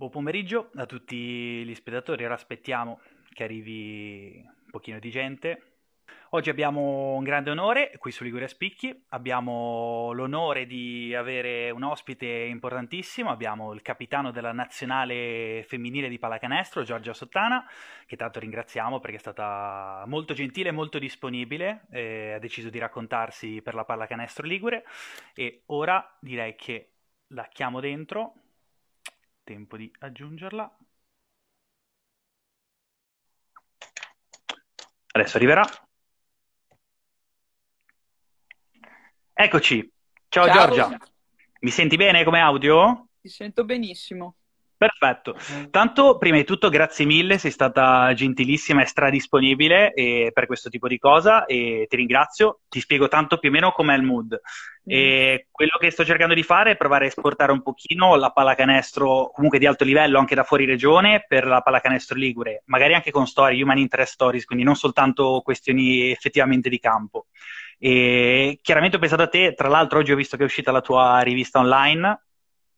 Buon pomeriggio a tutti gli spettatori, ora aspettiamo che arrivi un pochino di gente. Oggi abbiamo un grande onore qui su Liguria Spicchi, abbiamo l'onore di avere un ospite importantissimo, abbiamo il capitano della nazionale femminile di pallacanestro, Giorgia Sottana, che tanto ringraziamo perché è stata molto gentile e molto disponibile, eh, ha deciso di raccontarsi per la pallacanestro Ligure. E ora direi che la chiamo dentro, tempo di aggiungerla. Adesso arriverà. Eccoci. Ciao, Ciao. Giorgia. Mi senti bene come audio? Ti sento benissimo. Perfetto. Tanto, prima di tutto, grazie mille, sei stata gentilissima e stradisponibile eh, per questo tipo di cosa e ti ringrazio. Ti spiego tanto più o meno com'è il mood. E quello che sto cercando di fare è provare a esportare un pochino la pallacanestro, comunque di alto livello, anche da fuori regione, per la pallacanestro ligure, magari anche con storie, human interest stories, quindi non soltanto questioni effettivamente di campo. E chiaramente ho pensato a te, tra l'altro oggi ho visto che è uscita la tua rivista online,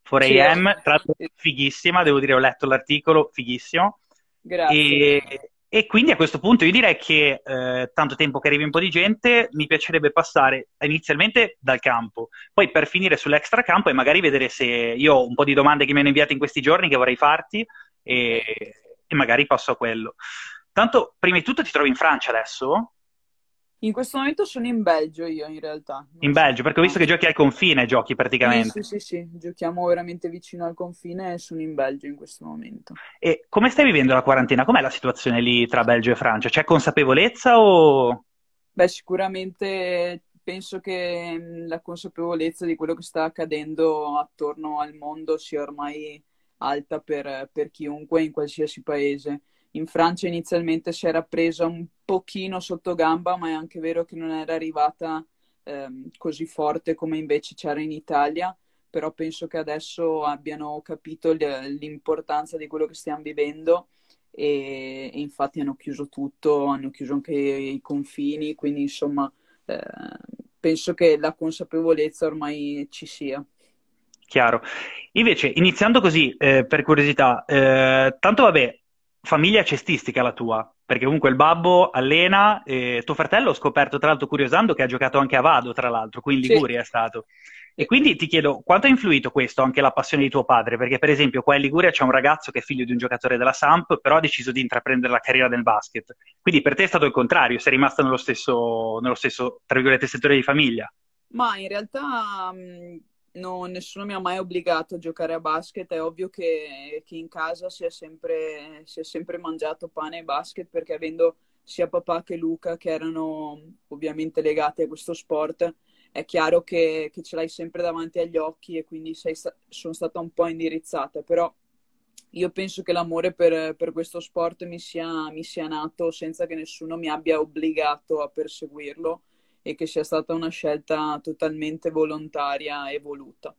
4AM, tra l'altro fighissima, devo dire, ho letto l'articolo, fighissimo. Grazie. E, e quindi a questo punto io direi che, eh, tanto tempo che arrivi un po' di gente, mi piacerebbe passare inizialmente dal campo, poi per finire sull'extra campo e magari vedere se io ho un po' di domande che mi hanno inviato in questi giorni che vorrei farti e, e magari passo a quello. Tanto, prima di tutto ti trovi in Francia adesso? In questo momento sono in Belgio io in realtà. Non In Belgio, perché ho visto che giochi al confine, giochi Sì, praticamente. sì, sì, sì, giochiamo veramente vicino al confine e sono in Belgio in questo momento. E come stai vivendo la quarantena? Com'è la situazione lì tra Belgio e Francia? C'è consapevolezza o... Beh, sicuramente penso che mh, la consapevolezza di quello che sta accadendo attorno al mondo sia ormai alta per, per chiunque in qualsiasi paese. In Francia inizialmente si era presa un pochino sotto gamba, ma è anche vero che non era arrivata ehm, così forte come invece c'era in Italia, però penso che adesso abbiano capito l'importanza di quello che stiamo vivendo e, e infatti hanno chiuso tutto, hanno chiuso anche i confini, quindi insomma eh, penso che la consapevolezza ormai ci sia. Chiaro. Invece, iniziando così, eh, per curiosità, eh, tanto vabbè, famiglia cestistica la tua, perché comunque il babbo allena, e tuo fratello ho scoperto tra l'altro curiosando che ha giocato anche a Vado, tra l'altro, qui in Sì. Liguria è stato. E quindi ti chiedo, quanto ha influito questo anche la passione di tuo padre? Perché per esempio qua in Liguria c'è un ragazzo che è figlio di un giocatore della Samp, però ha deciso di intraprendere la carriera del basket. Quindi per te è stato il contrario, sei rimasto nello stesso, nello stesso, tra virgolette, settore di famiglia. Ma in realtà mh, no, nessuno mi ha mai obbligato a giocare a basket. È ovvio che, che in casa si è sempre, si è sempre mangiato pane e basket perché avendo sia papà che Luca che erano ovviamente legati a questo sport, è chiaro che, che ce l'hai sempre davanti agli occhi e quindi sei sono stata un po' indirizzata. Però io penso che l'amore per, per questo sport mi sia, mi sia nato senza che nessuno mi abbia obbligato a perseguirlo e che sia stata una scelta totalmente volontaria e voluta.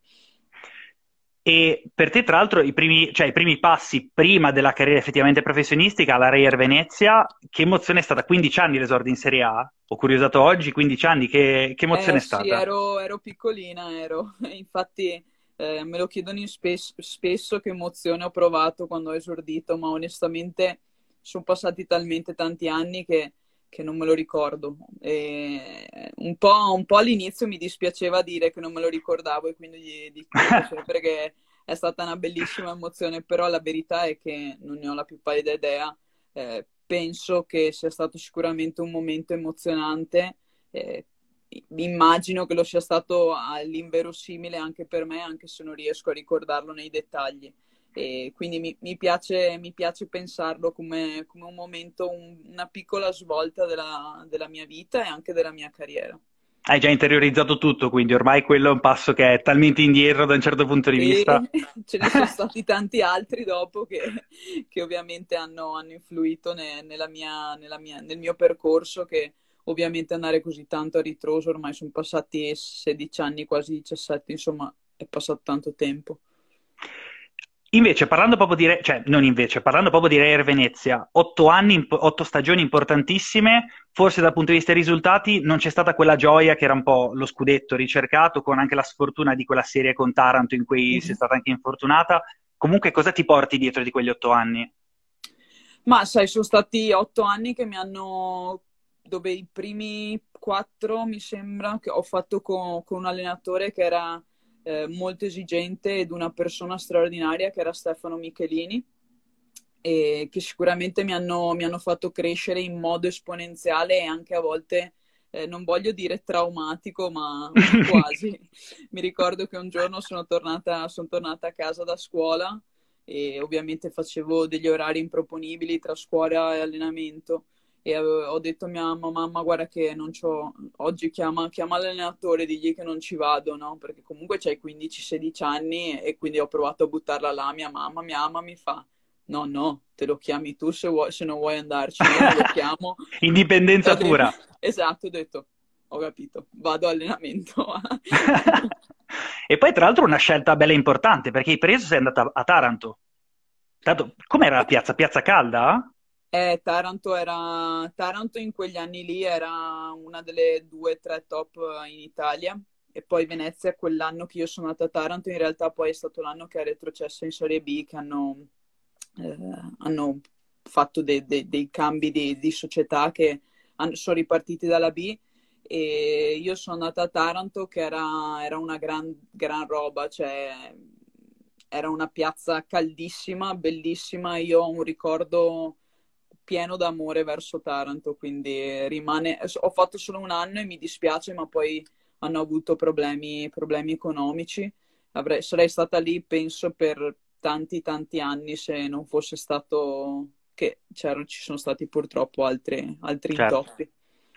E per te, tra l'altro, i primi, cioè, i primi passi prima della carriera effettivamente professionistica alla Reyer Venezia, che emozione è stata? 15 anni l'esordio in Serie A? Ho curiosato oggi, 15 anni, che, che emozione Eh, è sì, stata? ero, ero piccolina, ero. Infatti eh, me lo chiedono in spes- spesso che emozione ho provato quando ho esordito, ma onestamente sono passati talmente tanti anni che, che non me lo ricordo. Un po', un po' all'inizio mi dispiaceva dire che non me lo ricordavo e quindi gli dico sempre che è stata una bellissima emozione, però la verità è che non ne ho la più pallida idea. Eh, penso che sia stato sicuramente un momento emozionante. eh, immagino che lo sia stato all'inverosimile anche per me, anche se non riesco a ricordarlo nei dettagli. E quindi mi, mi piace, mi piace pensarlo come, come un momento, un- una piccola svolta della, della mia vita e anche della mia carriera. Hai già interiorizzato tutto, quindi ormai quello è un passo che è talmente indietro da un certo punto di E vista. ce ne sono stati tanti altri dopo che, che ovviamente hanno, hanno influito ne- nella mia- nella mia- nel mio percorso, che ovviamente andare così tanto a ritroso, ormai sono passati 16 anni, quasi 17, insomma è passato tanto tempo. Invece, parlando proprio di, Re- cioè, non invece, parlando proprio di Reyer Venezia, otto anni, otto stagioni importantissime, forse dal punto di vista dei risultati non c'è stata quella gioia che era un po' lo scudetto ricercato, con anche la sfortuna di quella serie con Taranto in cui sei stata anche infortunata. comunque cosa ti porti dietro di quegli otto anni? Ma sai, sono stati otto anni che mi hanno, dove i primi quattro mi sembra che ho fatto con, con un allenatore che era eh, molto esigente ed una persona straordinaria che era Stefano Michelini e che sicuramente mi hanno, mi hanno fatto crescere in modo esponenziale e anche a volte eh, non voglio dire traumatico, ma quasi. Mi ricordo che un giorno sono tornata, sono tornata a casa da scuola e ovviamente facevo degli orari improponibili tra scuola e allenamento e ho detto a mia mamma, mamma guarda che non c'ho, oggi chiama, chiama l'allenatore, digli che non ci vado, no? Perché comunque c'hai 15-16 anni e quindi ho provato a buttarla là, mia mamma, mia mamma mi fa, no, no, te lo chiami tu se, vuoi, se non vuoi andarci, io lo chiamo. Indipendenza pura. Esatto, ho detto, ho capito, vado allenamento. e poi tra l'altro una scelta bella importante, perché hai preso sei andata a Taranto. Tanto, com'era la piazza? Piazza calda? Eh, Taranto era... Taranto in quegli anni lì era una delle due o tre top in Italia. E poi Venezia quell'anno che io sono andata a Taranto in realtà poi è stato l'anno che ha retrocesso in Serie B che hanno, eh, hanno fatto de- de- dei cambi di, di società che hanno, sono ripartiti dalla B. E io sono andata a Taranto che era, era una gran, gran roba, cioè era una piazza caldissima, bellissima, io ho un ricordo pieno d'amore verso Taranto, quindi rimane... Ho fatto solo un anno e mi dispiace, ma poi hanno avuto problemi, problemi economici. Avrei, sarei stata lì, penso, per tanti, tanti anni se non fosse stato che ci sono stati purtroppo altri, altri certo. intoppi.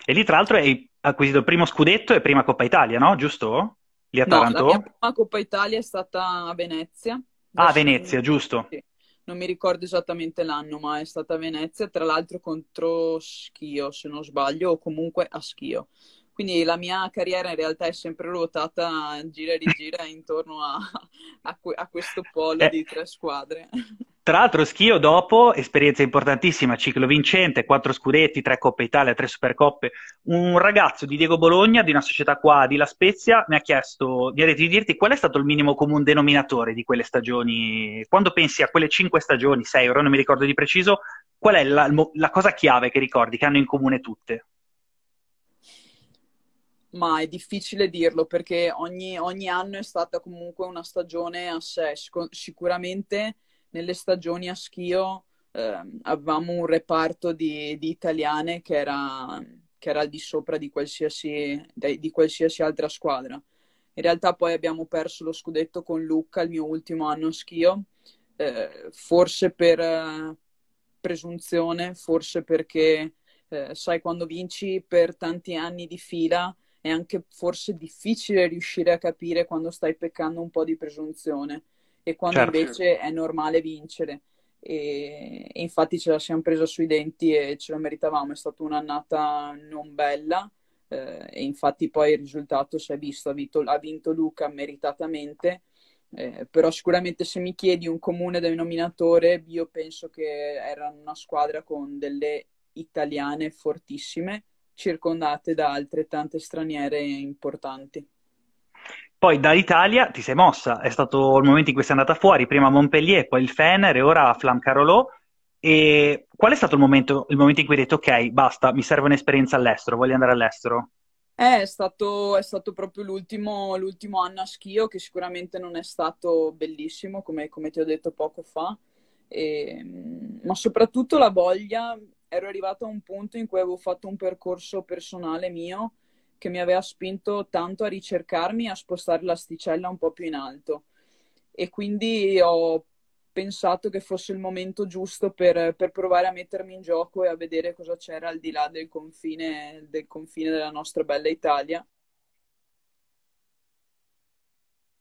E lì, tra l'altro, hai acquisito il primo scudetto e prima Coppa Italia, no? Giusto? Lì a Taranto? No, la prima Coppa Italia è stata a Venezia. Ah, a Venezia, giusto. Sì. Non mi ricordo esattamente l'anno, ma è stata a Venezia, tra l'altro contro Schio, se non sbaglio, o comunque a Schio. Quindi la mia carriera in realtà è sempre ruotata gira e rigira intorno a, a, a questo polo eh. di tre squadre. Tra l'altro, Schio dopo, esperienza importantissima, ciclo vincente, quattro scudetti, tre Coppe Italia, tre Supercoppe. Un ragazzo di Diego Bologna, di una società qua di La Spezia, mi ha chiesto mi ha detto di dirti qual è stato il minimo comune denominatore di quelle stagioni. Quando pensi a quelle cinque stagioni, sei ora non mi ricordo di preciso, qual è la, la cosa chiave che ricordi, che hanno in comune tutte? Ma è difficile dirlo perché ogni, ogni anno è stata comunque una stagione a sé. Sicuramente nelle stagioni a Schio eh, avevamo un reparto di, di italiane che era, che era, al di sopra di qualsiasi, di qualsiasi altra squadra. In realtà poi abbiamo perso lo scudetto con Lucca il mio ultimo anno a Schio, eh, forse per eh, presunzione, forse perché, eh, sai, quando vinci per tanti anni di fila è anche forse difficile riuscire a capire quando stai peccando un po' di presunzione e quando certo. invece è normale vincere. E, e, infatti ce la siamo presa sui denti e ce lo meritavamo, è stata un'annata non bella eh, e infatti poi il risultato si è visto, ha vinto, ha vinto Luca meritatamente, eh, però sicuramente se mi chiedi un comune denominatore io penso che era una squadra con delle italiane fortissime circondate da altrettante straniere importanti. Poi dall'Italia ti sei mossa, è stato il momento in cui sei andata fuori, prima a Montpellier, poi il Fener e ora a Flam Carolò. E qual è stato il momento, il momento, in cui hai detto ok, basta, mi serve un'esperienza all'estero, voglio andare all'estero? Eh, è, stato, è stato proprio l'ultimo, l'ultimo, anno a Schio che sicuramente non è stato bellissimo, come, come ti ho detto poco fa, e, ma soprattutto la voglia, ero arrivata a un punto in cui avevo fatto un percorso personale mio che mi aveva spinto tanto a ricercarmi e a spostare l'asticella un po' più in alto. E quindi ho pensato che fosse il momento giusto per, per, provare a mettermi in gioco e a vedere cosa c'era al di là del confine, del confine della nostra bella Italia.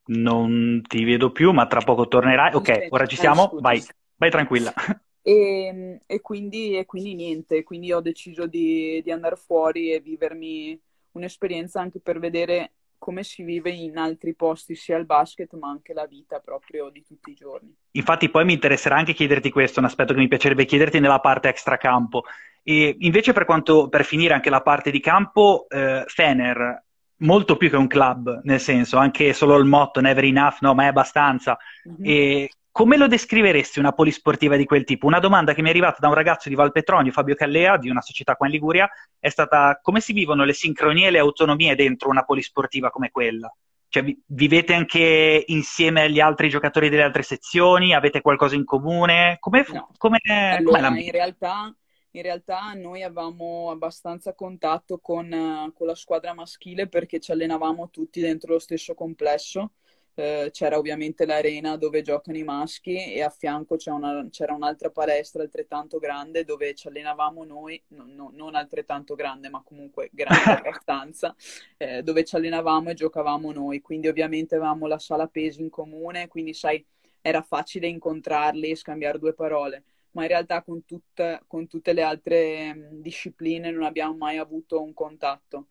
Non ti vedo più, ma tra poco tornerai. Ok, Aspetta, ora ci siamo. Eh, vai, vai tranquilla. E, e, quindi, e, quindi, niente, quindi ho deciso di, di andare fuori e vivermi un'esperienza anche per vedere come si vive in altri posti, sia il basket ma anche la vita proprio di tutti i giorni. Infatti poi mi interesserà anche chiederti questo, un aspetto che mi piacerebbe chiederti nella parte extracampo. E invece per quanto, per finire anche la parte di campo, eh, Fener, molto più che un club, nel senso, anche solo il motto never enough, no, ma è abbastanza. Mm-hmm. E come lo descriveresti una polisportiva di quel tipo? Una domanda che mi è arrivata da un ragazzo di Valpetronio, Fabio Callea, di una società qua in Liguria, è stata come si vivono le sincronie e le autonomie dentro una polisportiva come quella? Cioè, vivete anche insieme agli altri giocatori delle altre sezioni? Avete qualcosa in comune? Come, no. come, allora, in realtà in realtà noi avevamo abbastanza contatto con, con, la squadra maschile perché ci allenavamo tutti dentro lo stesso complesso. Eh, c'era ovviamente l'arena dove giocano i maschi e a fianco una, c'era un'altra palestra altrettanto grande dove ci allenavamo noi, no, no, non altrettanto grande ma comunque grande abbastanza, eh, dove ci allenavamo e giocavamo noi. Quindi ovviamente avevamo la sala pesi in comune, quindi sai, era facile incontrarli e scambiare due parole ma in realtà con, tutta, con tutte le altre discipline non abbiamo mai avuto un contatto.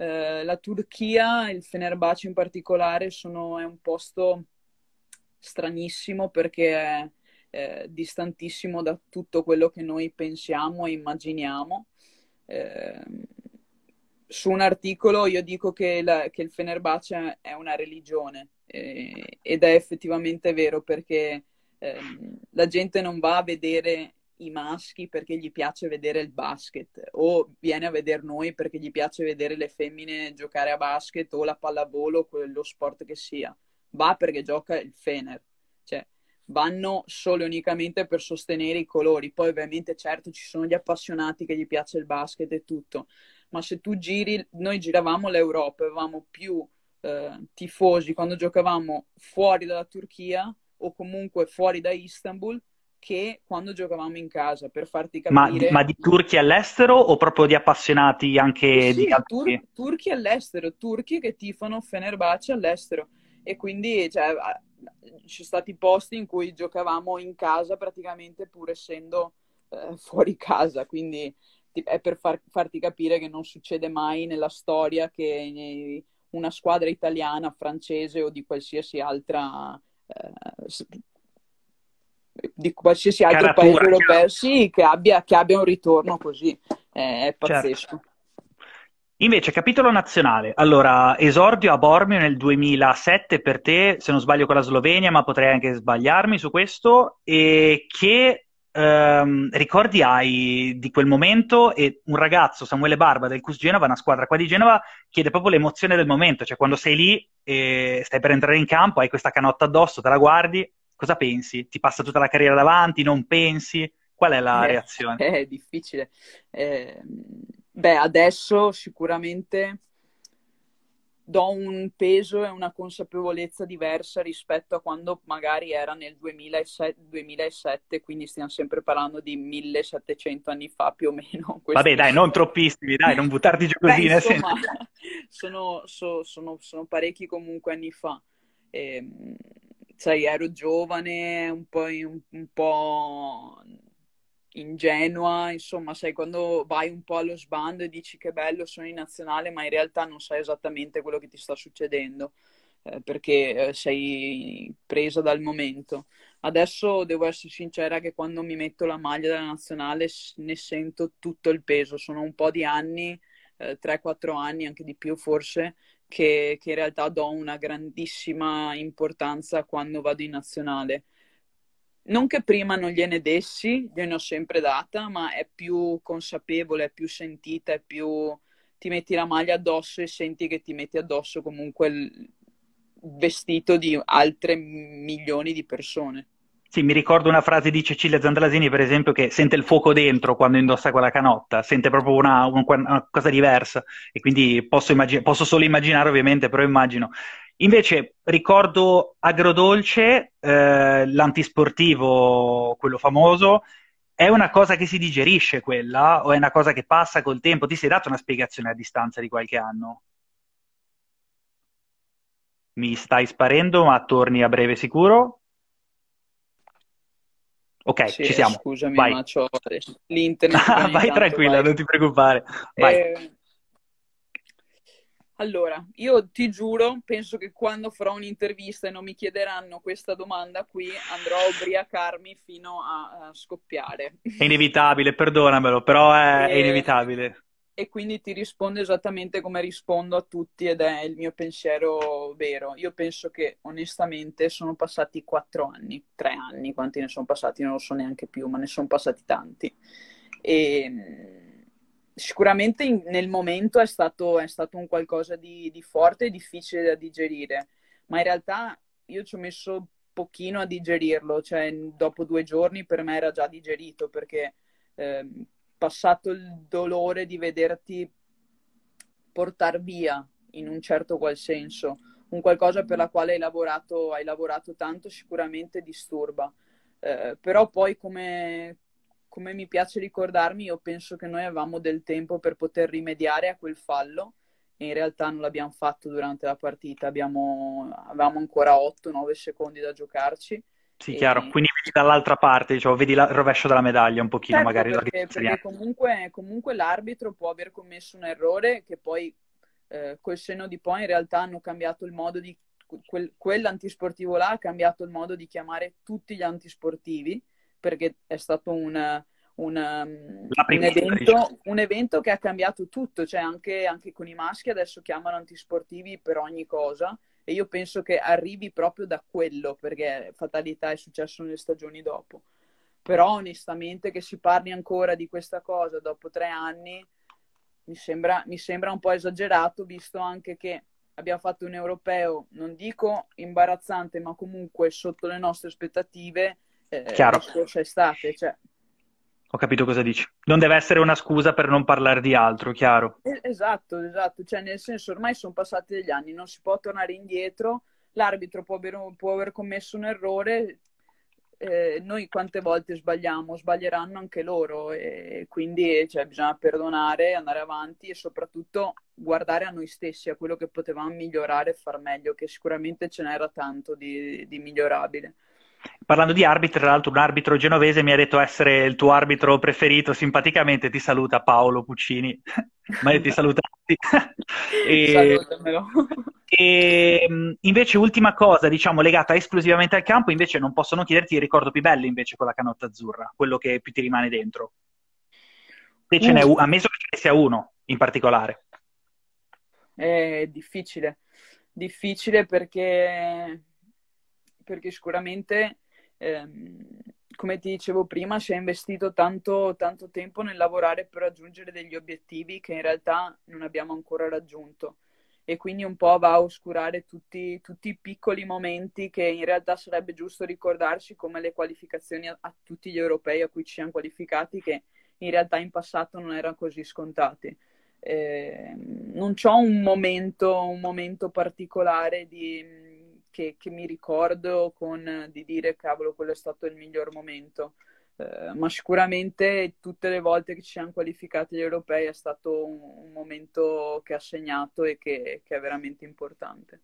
Eh, la Turchia, il Fenerbahce in particolare, sono, è un posto stranissimo perché è, è, distantissimo da tutto quello che noi pensiamo e immaginiamo. Eh, su un articolo io dico che, la, che il Fenerbahce è una religione eh, ed è effettivamente vero perché ehm, la gente non va a vedere i maschi perché gli piace vedere il basket o viene a vedere noi perché gli piace vedere le femmine giocare a basket o la pallavolo, quello sport che sia. Va perché gioca il Fener. Cioè, vanno solo e unicamente per sostenere i colori. Poi ovviamente certo ci sono gli appassionati che gli piace il basket e tutto, ma se tu giri, noi giravamo l'Europa, avevamo più eh, tifosi quando giocavamo fuori dalla Turchia o comunque fuori da Istanbul che quando giocavamo in casa, per farti capire... Ma, ma di turchi all'estero o proprio di appassionati anche sì, di altri? Tur- turchi all'estero, turchi che tifano Fenerbahce all'estero. E quindi cioè, ci sono stati posti in cui giocavamo in casa praticamente pur essendo eh, fuori casa, quindi è per far, farti capire che non succede mai nella storia che una squadra italiana, francese o di qualsiasi altra eh, di qualsiasi altro Caratura, paese europeo, sì, che abbia, che abbia, un ritorno così, è certo. pazzesco. Certo. Invece, capitolo nazionale. Allora, esordio a Bormio nel 2007 per te, se non sbaglio con la Slovenia, ma potrei anche sbagliarmi su questo. E che ehm, ricordi hai di quel momento? E un ragazzo, Samuele Barba del CUS Genova, una squadra qua di Genova, chiede proprio l'emozione del momento, cioè quando sei lì e stai per entrare in campo, hai questa canotta addosso, te la guardi, cosa pensi? Ti passa tutta la carriera davanti, non pensi? Qual è la eh, reazione? È difficile. Eh, beh, adesso sicuramente do un peso e una consapevolezza diversa rispetto a quando magari era nel 2007, 2007 quindi stiamo sempre parlando di 1700 anni fa più o meno. Vabbè dai, non troppissimi, dai, non buttarti giù così. Beh, insomma, sono, so, sono, sono, parecchi comunque anni fa. E, ehm, sai, ero giovane, un po', un, un po' ingenua, insomma, sai, quando vai un po' allo sbando e dici che bello, sono in nazionale, ma in realtà non sai esattamente quello che ti sta succedendo, eh, perché eh, sei presa dal momento. Adesso devo essere sincera che quando mi metto la maglia della nazionale ne sento tutto il peso, sono un po' di anni, eh, 3-4 anni, anche di più forse, che, che in realtà do una grandissima importanza quando vado in nazionale non che prima non gliene dessi, gliene ho sempre data, ma è più consapevole, è più sentita, è più ti metti la maglia addosso e senti che ti metti addosso comunque il vestito di altre milioni di persone. Sì, mi ricordo una frase di Cecilia Zandlasini, per esempio, che sente il fuoco dentro quando indossa quella canotta, sente proprio una, una cosa diversa e quindi posso, immagin- posso solo immaginare ovviamente, però immagino Invece ricordo agrodolce, eh, l'antisportivo, quello famoso, è una cosa che si digerisce quella o è una cosa che passa col tempo? Ti sei dato una spiegazione a distanza di qualche anno? Mi stai sparendo, ma torni a breve sicuro? Ok, sì, ci siamo. Scusami, vai. ma c'ho l'internet. vai tranquilla, vai. non ti preoccupare. Vai. Eh, allora, io ti giuro, penso che quando farò un'intervista e non mi chiederanno questa domanda qui, andrò a ubriacarmi fino a, a scoppiare. È inevitabile, perdonamelo, però è, e... è inevitabile. E quindi ti rispondo esattamente come rispondo a tutti ed è il mio pensiero vero. Io penso che onestamente sono passati quattro anni, tre anni, quanti ne sono passati non lo so neanche più, ma ne sono passati tanti. E mm, sicuramente in, nel momento è stato, è stato, un qualcosa di, di forte e difficile da digerire, ma in realtà io ci ho messo pochino a digerirlo, cioè dopo due giorni per me era già digerito perché... Eh, passato il dolore di vederti portare via in un certo qual senso, un qualcosa per la quale hai lavorato, hai lavorato tanto sicuramente disturba. Eh, però poi come, come mi piace ricordarmi, io penso che noi avevamo del tempo per poter rimediare a quel fallo e in realtà non l'abbiamo fatto durante la partita, abbiamo, avevamo ancora 8-9 secondi da giocarci sì, chiaro. Quindi vedi dall'altra parte, diciamo, vedi il rovescio della medaglia un pochino, certo, magari. Perché, perché comunque, comunque, l'arbitro può aver commesso un errore che poi eh, col senno di poi in realtà hanno cambiato il modo di... Quel, quell'antisportivo là ha cambiato il modo di chiamare tutti gli antisportivi perché è stato un, un, un, evento, diciamo. un evento, che ha cambiato tutto, cioè anche, anche con i maschi adesso chiamano antisportivi per ogni cosa e io penso che arrivi proprio da quello, perché fatalità è successo nelle stagioni dopo. Però onestamente che si parli ancora di questa cosa dopo tre anni mi sembra, mi sembra un po' esagerato, visto anche che abbiamo fatto un europeo, non dico imbarazzante, ma comunque sotto le nostre aspettative eh, la scorsa estate. Cioè, ho capito cosa dici. Non deve essere una scusa per non parlare di altro, chiaro. Esatto, esatto. Cioè, nel senso, ormai sono passati degli anni, non si può tornare indietro. L'arbitro può aver, può aver commesso un errore. Eh, noi quante volte sbagliamo? Sbaglieranno anche loro. E quindi cioè, bisogna perdonare, andare avanti e soprattutto guardare a noi stessi, a quello che potevamo migliorare e far meglio, che sicuramente ce n'era tanto di, di migliorabile. Parlando di arbitri, tra l'altro un arbitro genovese mi ha detto essere il tuo arbitro preferito, simpaticamente ti saluta Paolo Puccini, ma ti saluta e, e invece ultima cosa, diciamo, legata esclusivamente al campo, invece non posso non chiederti il ricordo più bello invece con la canotta azzurra, quello che più ti rimane dentro. Se ce uh. n'è uno, ammesso che ce ne sia uno in particolare. È difficile, difficile perché perché sicuramente, ehm, come ti dicevo prima, si è investito tanto, tanto tempo nel lavorare per raggiungere degli obiettivi che in realtà non abbiamo ancora raggiunto e quindi un po' va a oscurare tutti, tutti, i piccoli momenti che in realtà sarebbe giusto ricordarci come le qualificazioni a, a, tutti gli europei a cui ci siamo qualificati che in realtà in passato non erano così scontati. Eh, non c'ho un momento, un momento particolare di, che, che, mi ricordo con, di dire cavolo quello è stato il miglior momento. Eh, ma sicuramente tutte le volte che ci siamo qualificati agli europei è stato un, un momento che ha segnato e che, che, è veramente importante.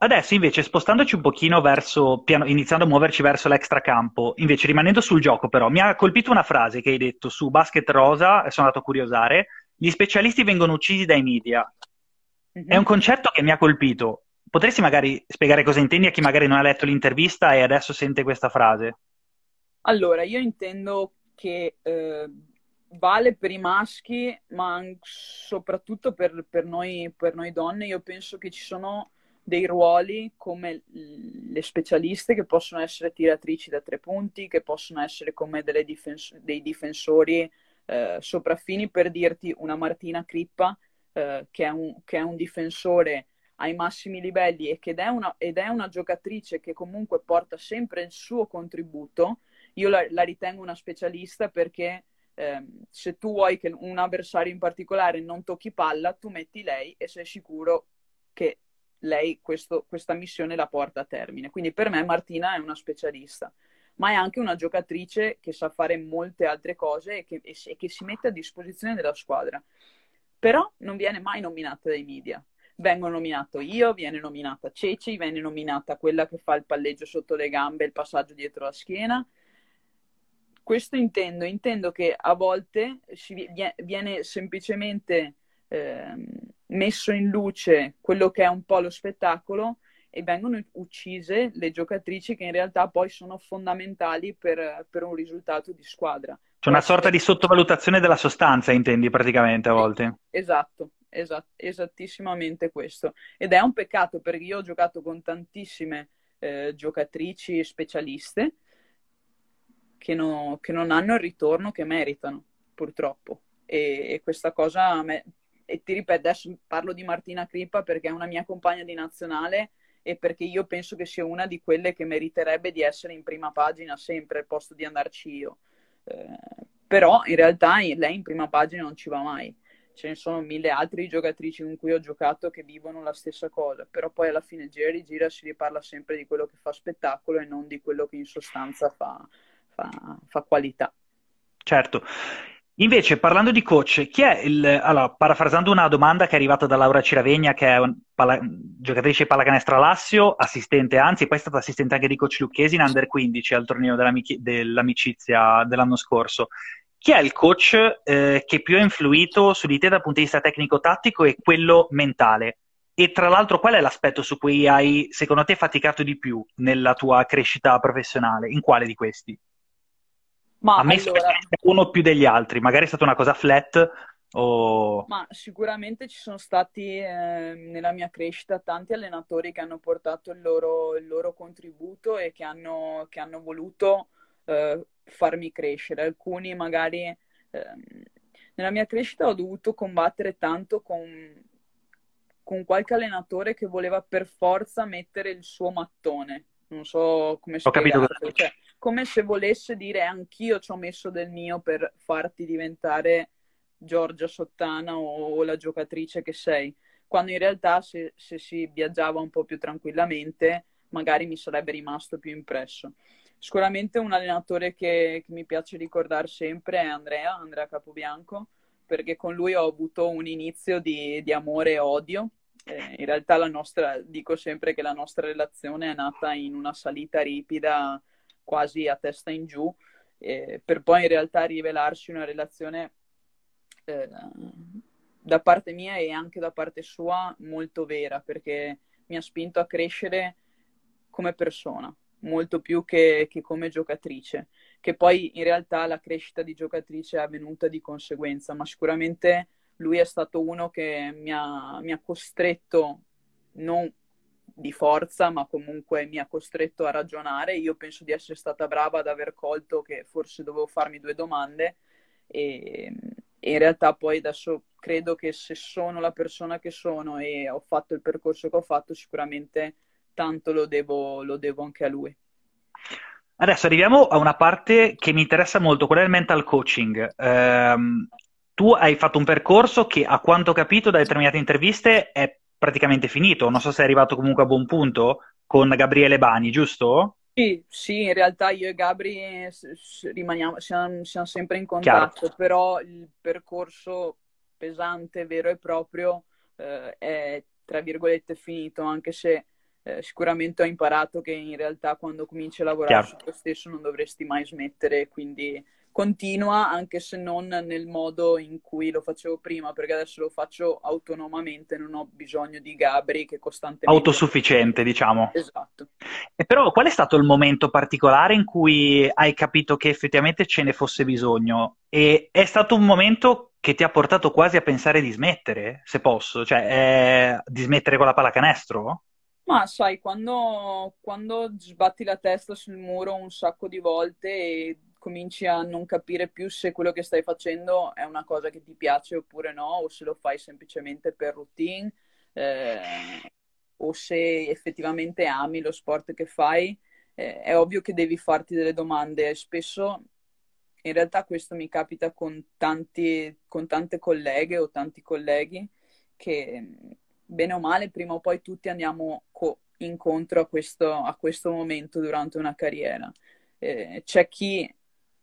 Adesso invece spostandoci un pochino verso, piano, iniziando a muoverci verso l'extracampo, invece rimanendo sul gioco però, mi ha colpito una frase che hai detto su Basket Rosa, e sono andato a curiosare, gli specialisti vengono uccisi dai media. Mm-hmm. È un concetto che mi ha colpito Potresti magari spiegare cosa intendi a chi magari non ha letto l'intervista e adesso sente questa frase? Allora, io intendo che eh, vale per i maschi, ma soprattutto per, per, noi, per noi donne. Io penso che ci sono dei ruoli come le specialiste che possono essere tiratrici da tre punti, che possono essere come difens- dei difensori eh, sopraffini, per dirti una Martina Crippa, eh, che, è un, che, è un, difensore ai massimi livelli ed è, una, ed è una giocatrice che comunque porta sempre il suo contributo, io la, la ritengo una specialista perché eh, se tu vuoi che un avversario in particolare non tocchi palla, tu metti lei e sei sicuro che lei questo, questa missione la porta a termine. Quindi per me Martina è una specialista, ma è anche una giocatrice che sa fare molte altre cose e che, e che si mette a disposizione della squadra. Però non viene mai nominata dai media vengo nominato io, viene nominata Ceci, viene nominata quella che fa il palleggio sotto le gambe, il passaggio dietro la schiena. Questo intendo, intendo che a volte viene semplicemente eh, messo in luce quello che è un po' lo spettacolo e vengono uccise le giocatrici che in realtà poi sono fondamentali per, per un risultato di squadra. C'è una sorta di sottovalutazione della sostanza, intendi praticamente a volte. Esatto, esat- esattissimamente questo. Ed è un peccato perché io ho giocato con tantissime eh, giocatrici specialiste che, no, che, non hanno il ritorno che meritano, purtroppo. E, e questa cosa, me, e ti ripeto, adesso parlo di Martina Crippa perché è una mia compagna di nazionale e perché io penso che sia una di quelle che meriterebbe di essere in prima pagina sempre al posto di andarci io. Eh, però in realtà lei in prima pagina non ci va mai. Ce ne sono mille altre giocatrici con cui ho giocato che vivono la stessa cosa, però poi alla fine gira e rigira si riparla sempre di quello che fa spettacolo e non di quello che in sostanza fa, fa, fa qualità. Certo. Invece, parlando di coach, chi è il... Allora, parafrasando una domanda che è arrivata da Laura Ciravegna, che è un pala... giocatrice di pallacanestro Lassio, assistente, anzi, poi è stata assistente anche di coach Lucchesi in Under 15 al torneo dell'amicizia dell'anno scorso. Chi è il coach eh, che più ha influito su di te dal punto di vista tecnico-tattico e quello mentale? E tra l'altro, qual è l'aspetto su cui hai, secondo te, faticato di più nella tua crescita professionale? In quale di questi? Ma Ammesso allora... che uno più degli altri, magari è stata una cosa flat o... Ma sicuramente ci sono stati eh, nella mia crescita tanti allenatori che hanno portato il loro, il loro contributo e che hanno, che hanno voluto eh, farmi crescere. Alcuni magari eh, nella mia crescita ho dovuto combattere tanto con, con qualche allenatore che voleva per forza mettere il suo mattone. Non so come spiegarlo. Ho capito. Cioè, come se volesse dire anch'io ci ho messo del mio per farti diventare Giorgia Sottana o, o la giocatrice che sei, quando in realtà se, se, si viaggiava un po' più tranquillamente magari mi sarebbe rimasto più impresso. Sicuramente un allenatore che, che mi piace ricordare sempre è Andrea, Andrea Capobianco, perché con lui ho avuto un inizio di, di amore e odio. Eh, in realtà la nostra, dico sempre che la nostra relazione è nata in una salita ripida quasi a testa in giù, eh, per poi in realtà rivelarsi una relazione eh, da parte mia e anche da parte sua molto vera, perché mi ha spinto a crescere come persona, molto più che, che come giocatrice, che poi in realtà la crescita di giocatrice è avvenuta di conseguenza, ma sicuramente lui è stato uno che mi ha, mi ha costretto non di forza, ma comunque mi ha costretto a ragionare. Io penso di essere stata brava ad aver colto che forse dovevo farmi due domande e, e, in realtà poi adesso credo che se sono la persona che sono e ho fatto il percorso che ho fatto, sicuramente tanto lo devo, lo devo anche a lui. Adesso arriviamo a una parte che mi interessa molto, quella del mental coaching. Um, tu hai fatto un percorso che, a quanto ho capito da determinate interviste, è praticamente finito. Non so se è arrivato comunque a buon punto con Gabriele Bani, giusto? Sì, sì, in realtà io e Gabri rimaniamo, siamo, siamo sempre in contatto, Chiaro. però il percorso pesante, vero e proprio, eh, è tra virgolette finito, anche se eh, sicuramente ho imparato che in realtà quando cominci a lavorare Chiaro. su te stesso non dovresti mai smettere, quindi continua anche se non nel modo in cui lo facevo prima, perché adesso lo faccio autonomamente, non ho bisogno di Gabri che costantemente... Autosufficiente, diciamo. Esatto. E però qual è stato il momento particolare in cui hai capito che effettivamente ce ne fosse bisogno? E è stato un momento che ti ha portato quasi a pensare di smettere, se posso, cioè eh, di smettere con la pallacanestro? Ma sai, quando, quando sbatti la testa sul muro un sacco di volte e cominci a non capire più se quello che stai facendo è una cosa che ti piace oppure no, o se lo fai semplicemente per routine, eh, o se effettivamente ami lo sport che fai, eh, è ovvio che devi farti delle domande. Spesso in realtà questo mi capita con, tanti, con tante colleghe o tanti colleghi che bene o male prima o poi tutti andiamo co- incontro a questo, a questo momento durante una carriera. Eh, c'è chi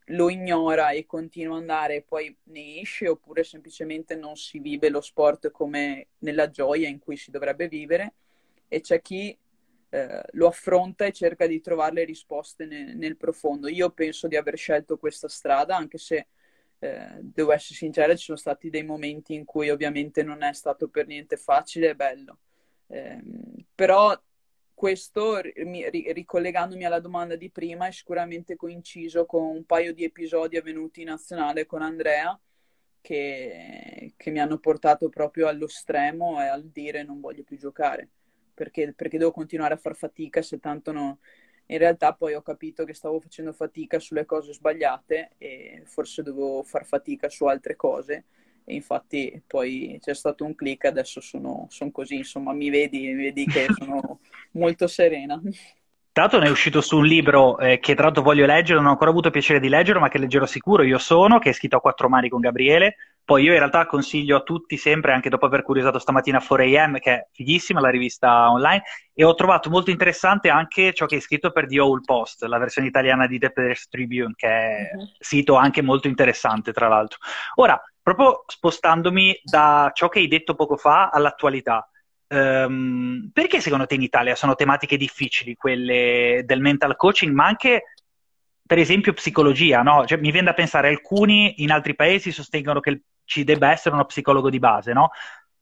lo ignora e continua ad andare e poi ne esce oppure semplicemente non si vive lo sport come nella gioia in cui si dovrebbe vivere e c'è chi eh, lo affronta e cerca di trovare le risposte nel, nel, profondo. Io penso di aver scelto questa strada anche se eh, devo essere sincera ci sono stati dei momenti in cui ovviamente non è stato per niente facile e bello. Eh, però questo, ricollegandomi alla domanda di prima, è sicuramente coinciso con un paio di episodi avvenuti in nazionale con Andrea che, che mi hanno portato proprio allo stremo e al dire non voglio più giocare perché, perché devo continuare a far fatica se tanto no. In realtà poi ho capito che stavo facendo fatica sulle cose sbagliate e forse dovevo far fatica su altre cose e infatti poi c'è stato un click, adesso sono, sono così, insomma mi vedi, mi vedi che sono molto serena. Tra l'altro ne è uscito su un libro eh, che tra l'altro voglio leggere, non ho ancora avuto piacere di leggerlo, ma che leggerò sicuro, Io sono, che è scritto a quattro mani con Gabriele. Poi io in realtà consiglio a tutti sempre, anche dopo aver curiosato stamattina 4AM, che è fighissima, la rivista online, e ho trovato molto interessante anche ciò che è scritto per The Owl Post, la versione italiana di The Players Tribune, che è uh-huh. sito anche molto interessante, tra l'altro. Ora, proprio spostandomi da ciò che hai detto poco fa all'attualità, um, perché secondo te in Italia sono tematiche difficili quelle del mental coaching, ma anche per esempio psicologia, no? Cioè, mi viene da pensare, alcuni in altri paesi sostengono che ci debba essere uno psicologo di base, no?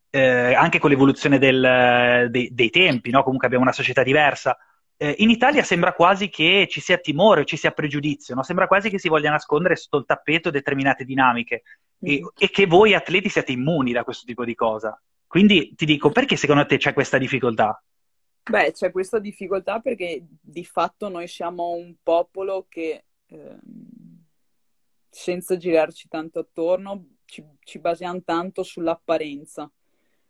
Eh, anche con l'evoluzione del, dei, dei, tempi, no? Comunque abbiamo una società diversa. Eh, in Italia sembra quasi che ci sia timore, ci sia pregiudizio, no? Sembra quasi che si voglia nascondere sotto il tappeto determinate dinamiche e, mm. e che voi atleti siate immuni da questo tipo di cosa. Quindi ti dico, perché secondo te c'è questa difficoltà? Beh, c'è questa difficoltà perché di fatto noi siamo un popolo che, eh, senza girarci tanto attorno, ci, ci basiamo tanto sull'apparenza.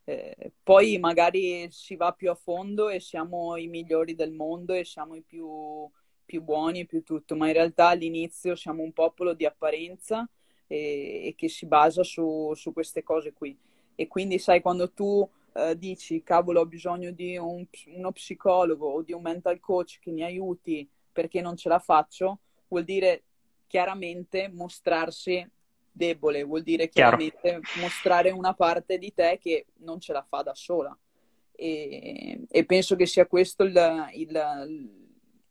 Eh, poi magari si va più a fondo e siamo i migliori del mondo e siamo i più, più buoni e più tutto, ma in realtà all'inizio siamo un popolo di apparenza e, e che si basa su, su, queste cose qui. E quindi sai, quando tu eh, dici, cavolo, ho bisogno di un, uno psicologo o di un mental coach che mi aiuti perché non ce la faccio, vuol dire chiaramente mostrarsi debole, vuol dire chiaramente Chiaro. mostrare una parte di te che non ce la fa da sola. E, e penso che sia questo il, il,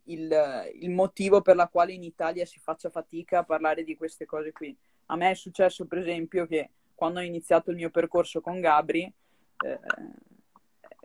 il, il, motivo per la quale in Italia si faccia fatica a parlare di queste cose qui. A me è successo, per esempio, che quando ho iniziato il mio percorso con Gabri, eh,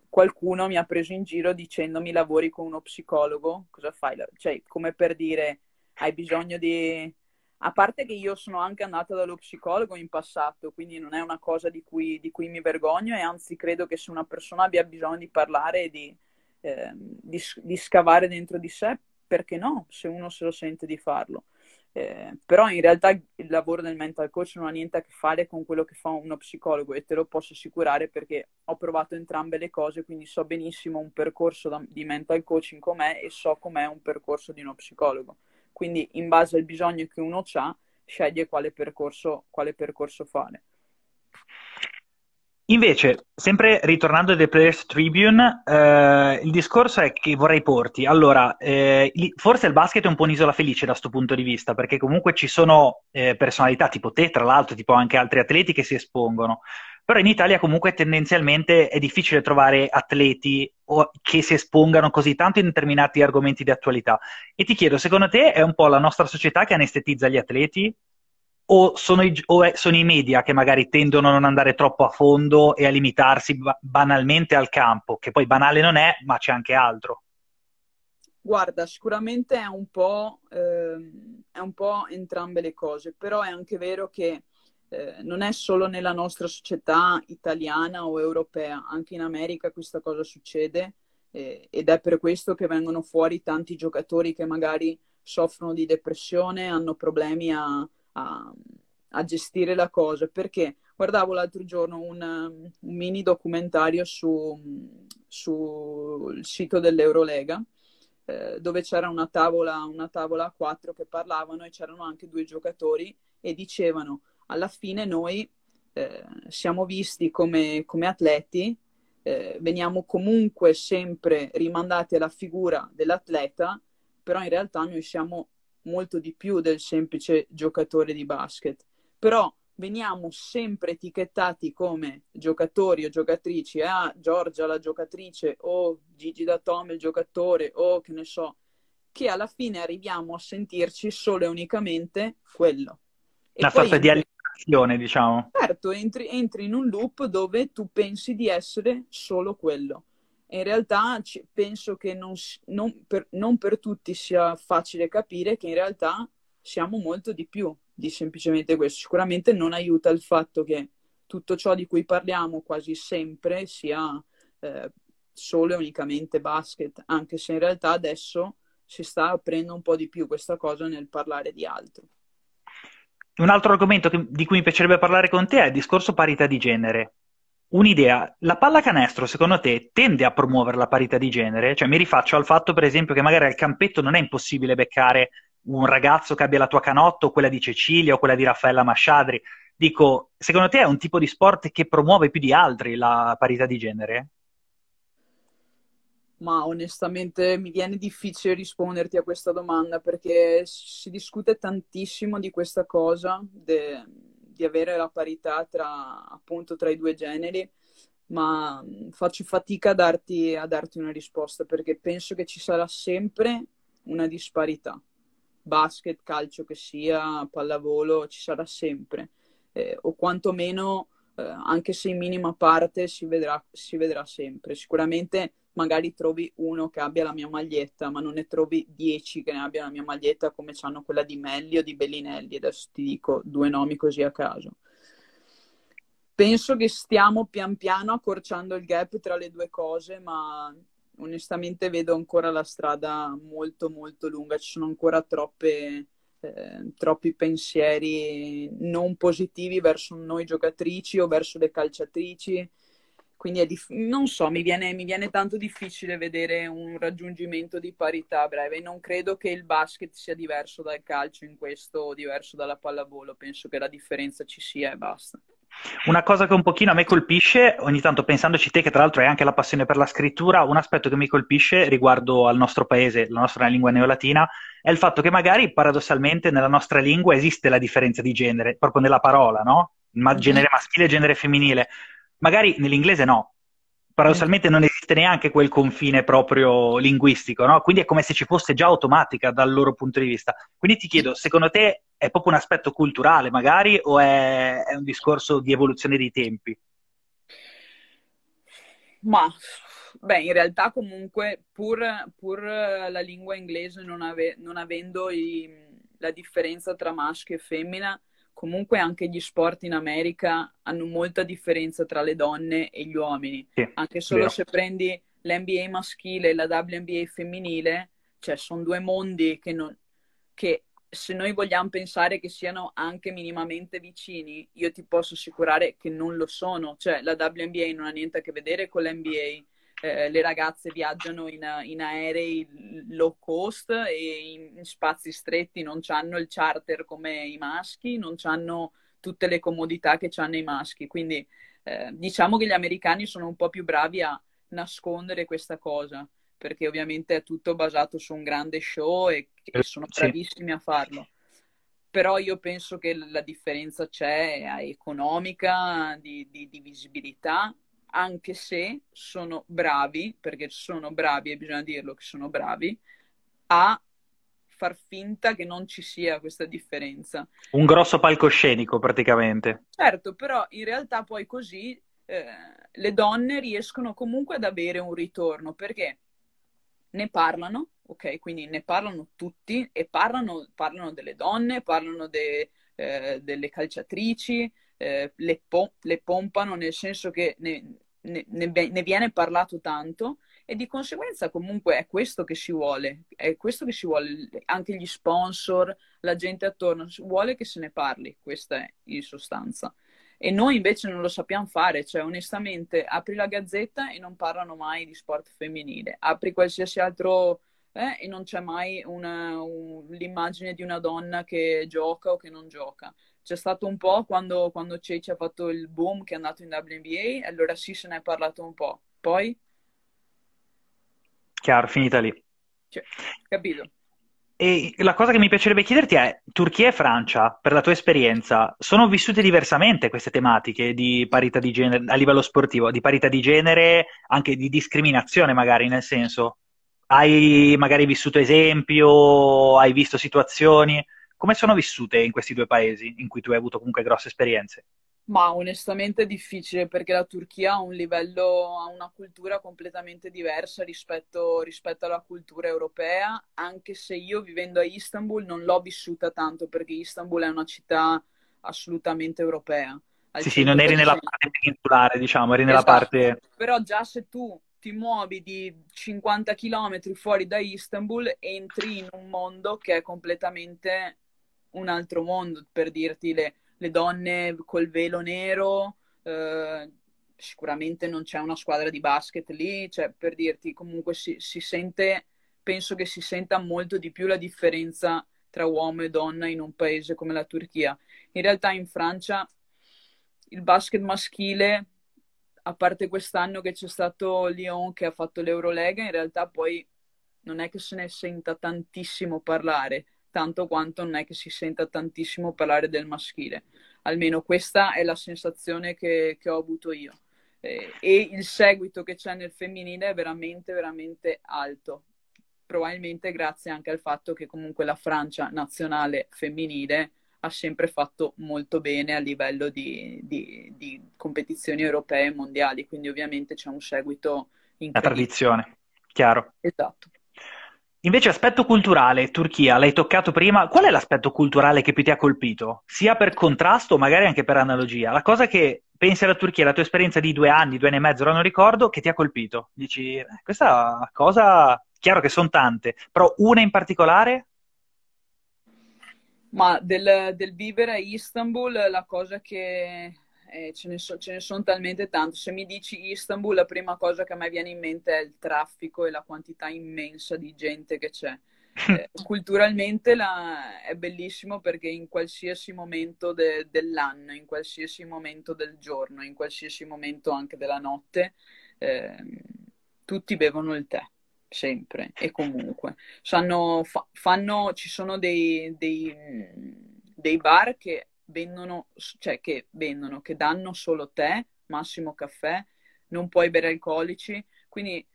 qualcuno mi ha preso in giro dicendomi lavori con uno psicologo, cosa fai? Cioè, come per dire, hai bisogno di a parte che io sono anche andata dallo psicologo in passato, quindi non è una cosa di cui, di cui mi vergogno e anzi credo che se una persona abbia bisogno di parlare e di, eh, di, di, scavare dentro di sé, perché no, se uno se lo sente di farlo. Eh, però in realtà il lavoro del mental coach non ha niente a che fare con quello che fa uno psicologo e te lo posso assicurare perché ho provato entrambe le cose, quindi so benissimo un percorso da, di mental coaching com'è e so com'è un percorso di uno psicologo. Quindi in base al bisogno che uno ha, sceglie quale percorso, quale percorso fare. Invece, sempre ritornando ai The Players Tribune, eh, il discorso è che vorrei porti. Allora, eh, forse il basket è un po' un'isola felice da questo punto di vista, perché comunque ci sono eh, personalità tipo te, tra l'altro, tipo anche altri atleti che si espongono. Però in Italia comunque tendenzialmente è difficile trovare atleti che si espongano così tanto in determinati argomenti di attualità. E ti chiedo, secondo te è un po' la nostra società che anestetizza gli atleti? O sono i, o sono i media che magari tendono a non andare troppo a fondo e a limitarsi ba- banalmente al campo, che poi banale non è, ma c'è anche altro? Guarda, sicuramente è un eh, è un po' entrambe le cose, però è anche vero che eh, non è solo nella nostra società italiana o europea, anche in America questa cosa succede eh, ed è per questo che vengono fuori tanti giocatori che magari soffrono di depressione, hanno problemi a, a, a gestire la cosa. Perché guardavo l'altro giorno un, un mini documentario sul su sito dell'Eurolega eh, dove c'era una tavola, una tavola a quattro che parlavano e c'erano anche due giocatori e dicevano alla fine noi eh, siamo visti come, come atleti, eh, veniamo comunque sempre rimandati alla figura dell'atleta, però in realtà noi siamo molto di più del semplice giocatore di basket. Però veniamo sempre etichettati come giocatori o giocatrici, ah, Giorgia la giocatrice o Gigi Datome il giocatore o che ne so, che alla fine arriviamo a sentirci solo e unicamente quello. E Una sorta di azione, diciamo. Certo, entri, entri, in un loop dove tu pensi di essere solo quello. in realtà penso che non, non, per, non per tutti sia facile capire che in realtà siamo molto di più di semplicemente questo. Sicuramente non aiuta il fatto che tutto ciò di cui parliamo quasi sempre sia eh, solo e unicamente basket, anche se in realtà adesso si sta aprendo un po' di più questa cosa nel parlare di altro. Un altro argomento che, di cui mi piacerebbe parlare con te è il discorso parità di genere. Un'idea, la pallacanestro secondo te tende a promuovere la parità di genere? Cioè mi rifaccio al fatto per esempio che magari al campetto non è impossibile beccare un ragazzo che abbia la tua canotto, quella di Cecilia o quella di Raffaella Masciadri. Dico, secondo te è un tipo di sport che promuove più di altri la parità di genere? Ma onestamente mi viene difficile risponderti a questa domanda perché si discute tantissimo di questa cosa, de, di avere la parità tra, appunto, tra i due generi, ma faccio fatica a darti, a darti una risposta perché penso che ci sarà sempre una disparità. Basket, calcio che sia, pallavolo, ci sarà sempre. Eh, o quantomeno, eh, anche se in minima parte, si vedrà, si vedrà sempre. Sicuramente magari trovi uno che abbia la mia maglietta, ma non ne trovi dieci che ne abbiano la mia maglietta come hanno quella di Melli o di Bellinelli. Adesso ti dico due nomi così a caso. Penso che stiamo pian piano accorciando il gap tra le due cose, ma onestamente vedo ancora la strada molto molto lunga. Ci sono ancora troppe, eh, troppi pensieri non positivi verso noi giocatrici o verso le calciatrici quindi dif- non so, mi viene, mi viene, tanto difficile vedere un raggiungimento di parità a breve. Non credo che il basket sia diverso dal calcio in questo o diverso dalla pallavolo. Penso che la differenza ci sia e basta. Una cosa che un pochino a me colpisce, ogni tanto pensandoci te, che tra l'altro hai anche la passione per la scrittura, un aspetto che mi colpisce riguardo al nostro paese, la nostra lingua neolatina, è il fatto che magari paradossalmente nella nostra lingua esiste la differenza di genere, proprio nella parola, no? Ma mm-hmm. genere maschile e genere femminile Magari nell'inglese no, paradossalmente non esiste neanche quel confine proprio linguistico, no? Quindi è come se ci fosse già automatica dal loro punto di vista. Quindi ti chiedo, secondo te è proprio un aspetto culturale magari o è, è un discorso di evoluzione dei tempi? Ma, beh, in realtà comunque pur, pur la lingua inglese non, ave- non avendo i, la differenza tra maschio e femmina, comunque anche gli sport in America hanno molta differenza tra le donne e gli uomini. Sì, anche solo vero. se prendi l'NBA maschile e la WNBA femminile, cioè sono due mondi che, non, che se noi vogliamo pensare che siano anche minimamente vicini, io ti posso assicurare che non lo sono. Cioè la WNBA non ha niente a che vedere con l'NBA eh, le ragazze viaggiano in, in, aerei low cost e in, in spazi stretti, non hanno il charter come i maschi, non hanno tutte le comodità che hanno i maschi. Quindi eh, diciamo che gli americani sono un po' più bravi a nascondere questa cosa, perché ovviamente è tutto basato su un grande show e, e sono bravissimi a farlo però io penso che la differenza c'è è economica, di, di, di visibilità anche se sono bravi, perché sono bravi e bisogna dirlo che sono bravi, a far finta che non ci sia questa differenza. Un grosso palcoscenico praticamente. Certo, però in realtà poi così eh, le donne riescono comunque ad avere un ritorno perché ne parlano, ok? Quindi ne parlano tutti e parlano, parlano delle donne, parlano de, eh, delle calciatrici, eh, le, po- le, pompano, nel senso che ne, ne, ne, viene parlato tanto e di conseguenza comunque è questo che si vuole, è questo che si vuole, anche gli sponsor, la gente attorno, vuole che se ne parli, questa è in sostanza. E noi invece non lo sappiamo fare, cioè onestamente apri la gazzetta e non parlano mai di sport femminile, apri qualsiasi altro eh, e non c'è mai una, un, l'immagine di una donna che gioca o che non gioca c'è stato un po' quando, quando Ceci ha fatto il boom che è andato in WNBA, allora sì se ne è parlato un po'. Poi? Chiaro, finita lì. Cioè, capito. E la cosa che mi piacerebbe chiederti è, Turchia e Francia, per la tua esperienza, sono vissute diversamente queste tematiche di parità di genere a livello sportivo, di parità di genere, anche di discriminazione magari, nel senso, hai magari vissuto esempi o hai visto situazioni? Come sono vissute in questi due paesi in cui tu hai avuto comunque grosse esperienze? Ma onestamente è difficile perché la Turchia ha un livello, ha una cultura completamente diversa rispetto, rispetto, alla cultura europea, anche se io vivendo a Istanbul non l'ho vissuta tanto perché Istanbul è una città assolutamente europea. Sì, sì, non eri nella parte peninsulare, diciamo, eri nella esatto. parte... Però già se tu ti muovi di 50 km fuori da Istanbul, entri in un mondo che è completamente un altro mondo, per dirti le le donne col velo nero, eh, sicuramente non c'è una squadra di basket lì, cioè per dirti comunque si, si sente, penso che si senta molto di più la differenza tra uomo e donna in un paese come la Turchia. In realtà in Francia il basket maschile, a parte quest'anno che c'è stato Lyon che ha fatto l'Eurolega, in realtà poi non è che se ne senta tantissimo parlare tanto quanto non è che si senta tantissimo parlare del maschile. Almeno questa è la sensazione che, che ho avuto io. Eh, e il seguito che c'è nel femminile è veramente, veramente alto. Probabilmente grazie anche al fatto che comunque la Francia nazionale femminile ha sempre fatto molto bene a livello di, di, di competizioni europee e mondiali, quindi ovviamente c'è un seguito incredibile. La tradizione, chiaro. Esatto. Invece aspetto culturale, Turchia, l'hai toccato prima, qual è l'aspetto culturale che più ti ha colpito? Sia per contrasto, magari anche per analogia. La cosa che pensi alla Turchia, la tua esperienza di due anni, due anni e mezzo, non ricordo, che ti ha colpito? Dici, eh, questa cosa, chiaro che sono tante, però una in particolare? Ma del, del vivere a Istanbul, la cosa che eh, ce, ne so, ce, ne sono talmente tante. Se mi dici Istanbul, la prima cosa che a me viene in mente è il traffico e la quantità immensa di gente che c'è. Eh, culturalmente la, è bellissimo perché in qualsiasi momento de, dell'anno, in qualsiasi momento del giorno, in qualsiasi momento anche della notte, eh, tutti bevono il tè sempre e comunque. Sanno, fa, fanno, ci sono dei, dei, dei bar che vendono, cioè che vendono, che danno solo tè, massimo caffè, non puoi bere alcolici, quindi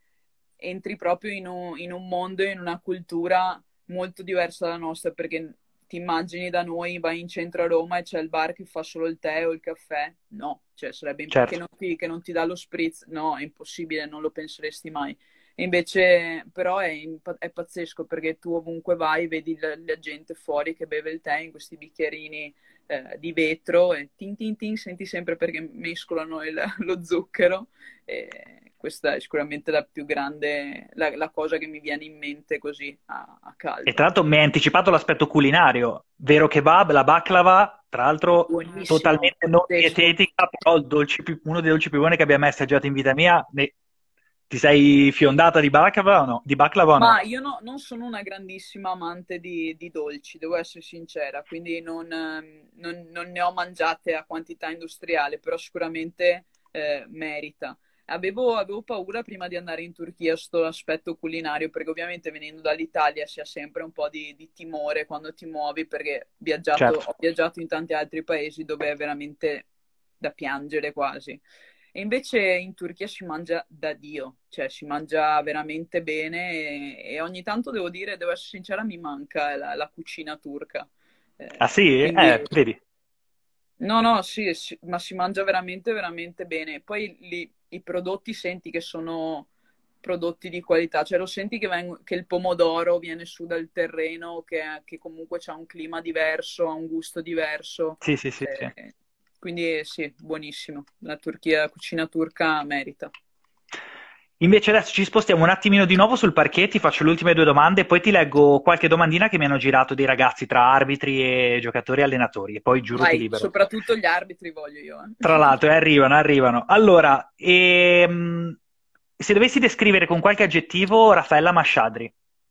entri proprio in un, in un mondo, in una cultura molto diversa dalla nostra, perché ti immagini da noi, vai in centro a Roma e c'è il bar che fa solo il tè o il caffè? No, cioè sarebbe certo. che, non ti, che non ti dà lo spritz, no, è impossibile, non lo penseresti mai. Invece, però è, è, pazzesco perché tu ovunque vai vedi la, la, gente fuori che beve il tè in questi bicchierini eh, di vetro e tin tin tin senti sempre perché mescolano il, lo zucchero. E questa è sicuramente la più grande, la, la, cosa che mi viene in mente così a, a caldo. E tra l'altro mi hai anticipato l'aspetto culinario, vero kebab, la baklava, tra l'altro Buonissimo, totalmente non dietetica, però dolci, uno dei dolci più buoni che abbia mai assaggiato in vita mia, ne, ti sei fiondata di baklava o no? Di baklava o no? Ma io no, non sono una grandissima amante di, di dolci, devo essere sincera, quindi non, ehm, non, non, ne ho mangiate a quantità industriale, però sicuramente eh, merita. Avevo, avevo, paura prima di andare in Turchia sto aspetto culinario, perché ovviamente venendo dall'Italia si ha sempre un po' di, di timore quando ti muovi, perché viaggiato, certo. ho viaggiato in tanti altri paesi dove è veramente da piangere quasi. E invece in Turchia si mangia da Dio, cioè si mangia veramente bene e, e ogni tanto devo dire, devo essere sincera, mi manca la, la cucina turca. Eh, ah sì? Quindi... Eh, vedi? No, no, sì, sì, ma si mangia veramente, veramente bene. Poi li, i prodotti senti che sono prodotti di qualità, cioè lo senti che, veng- che il pomodoro viene su dal terreno, che, che comunque ha un clima diverso, ha un gusto diverso. Sì, sì, sì. Eh, sì. Quindi sì, buonissimo. La Turchia, la cucina turca merita. Invece adesso ci spostiamo un attimino di nuovo sul parquet, ti faccio le ultime due domande e poi ti leggo qualche domandina che mi hanno girato dei ragazzi tra arbitri e giocatori e allenatori e poi giuro Vai, ti libero. Soprattutto gli arbitri voglio io. Eh. Tra l'altro, eh, arrivano, arrivano. Allora, ehm, se dovessi descrivere con qualche aggettivo Raffaella Masciadri,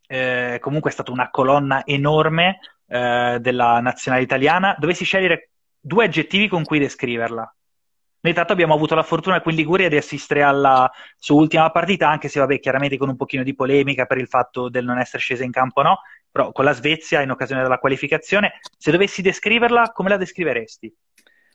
eh, comunque è stata una colonna enorme eh, della nazionale italiana, dovessi scegliere due aggettivi con cui descriverla. Noi tanto abbiamo avuto la fortuna qui in Liguria di assistere alla sua ultima partita, anche se vabbè, chiaramente con un pochino di polemica per il fatto del non essere scesa in campo no, però con la Svezia in occasione della qualificazione. Se dovessi descriverla, come la descriveresti?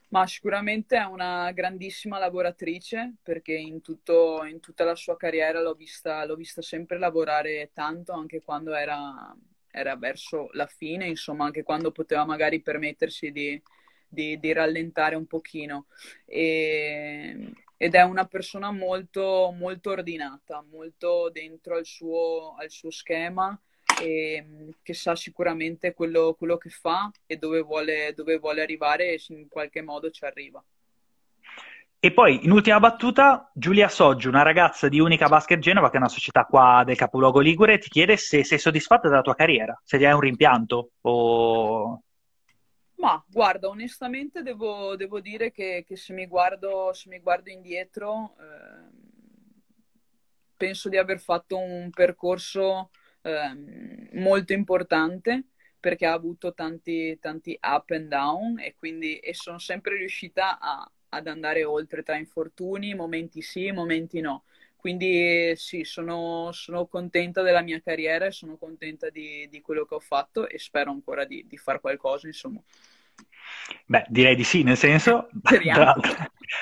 Ma sicuramente è una grandissima lavoratrice perché in, tutto, in tutta la sua carriera l'ho vista, l'ho vista sempre lavorare tanto, anche quando era, era verso la fine, insomma, anche quando poteva magari permettersi di, di, di rallentare un pochino. E, ed è una persona molto, molto ordinata, molto dentro al suo, al suo schema e che sa sicuramente quello, quello che fa e dove vuole, dove vuole arrivare e in qualche modo ci arriva. E poi, in ultima battuta, Giulia Soggi, una ragazza di Unica Basket Genova, che è una società qua del capoluogo Ligure, ti chiede se sei soddisfatta della tua carriera, se hai un rimpianto o... Ma guarda, onestamente devo, devo dire che, che, se, mi guardo, se mi guardo indietro, eh, penso di aver fatto un percorso eh, molto importante perché ha avuto tanti, tanti up and down e quindi e sono sempre riuscita a, ad andare oltre tra infortuni, momenti sì, momenti no. Quindi sì, sono, sono contenta della mia carriera e sono contenta di, di, quello che ho fatto e spero ancora di, di fare qualcosa, insomma. Beh, direi di sì, nel senso...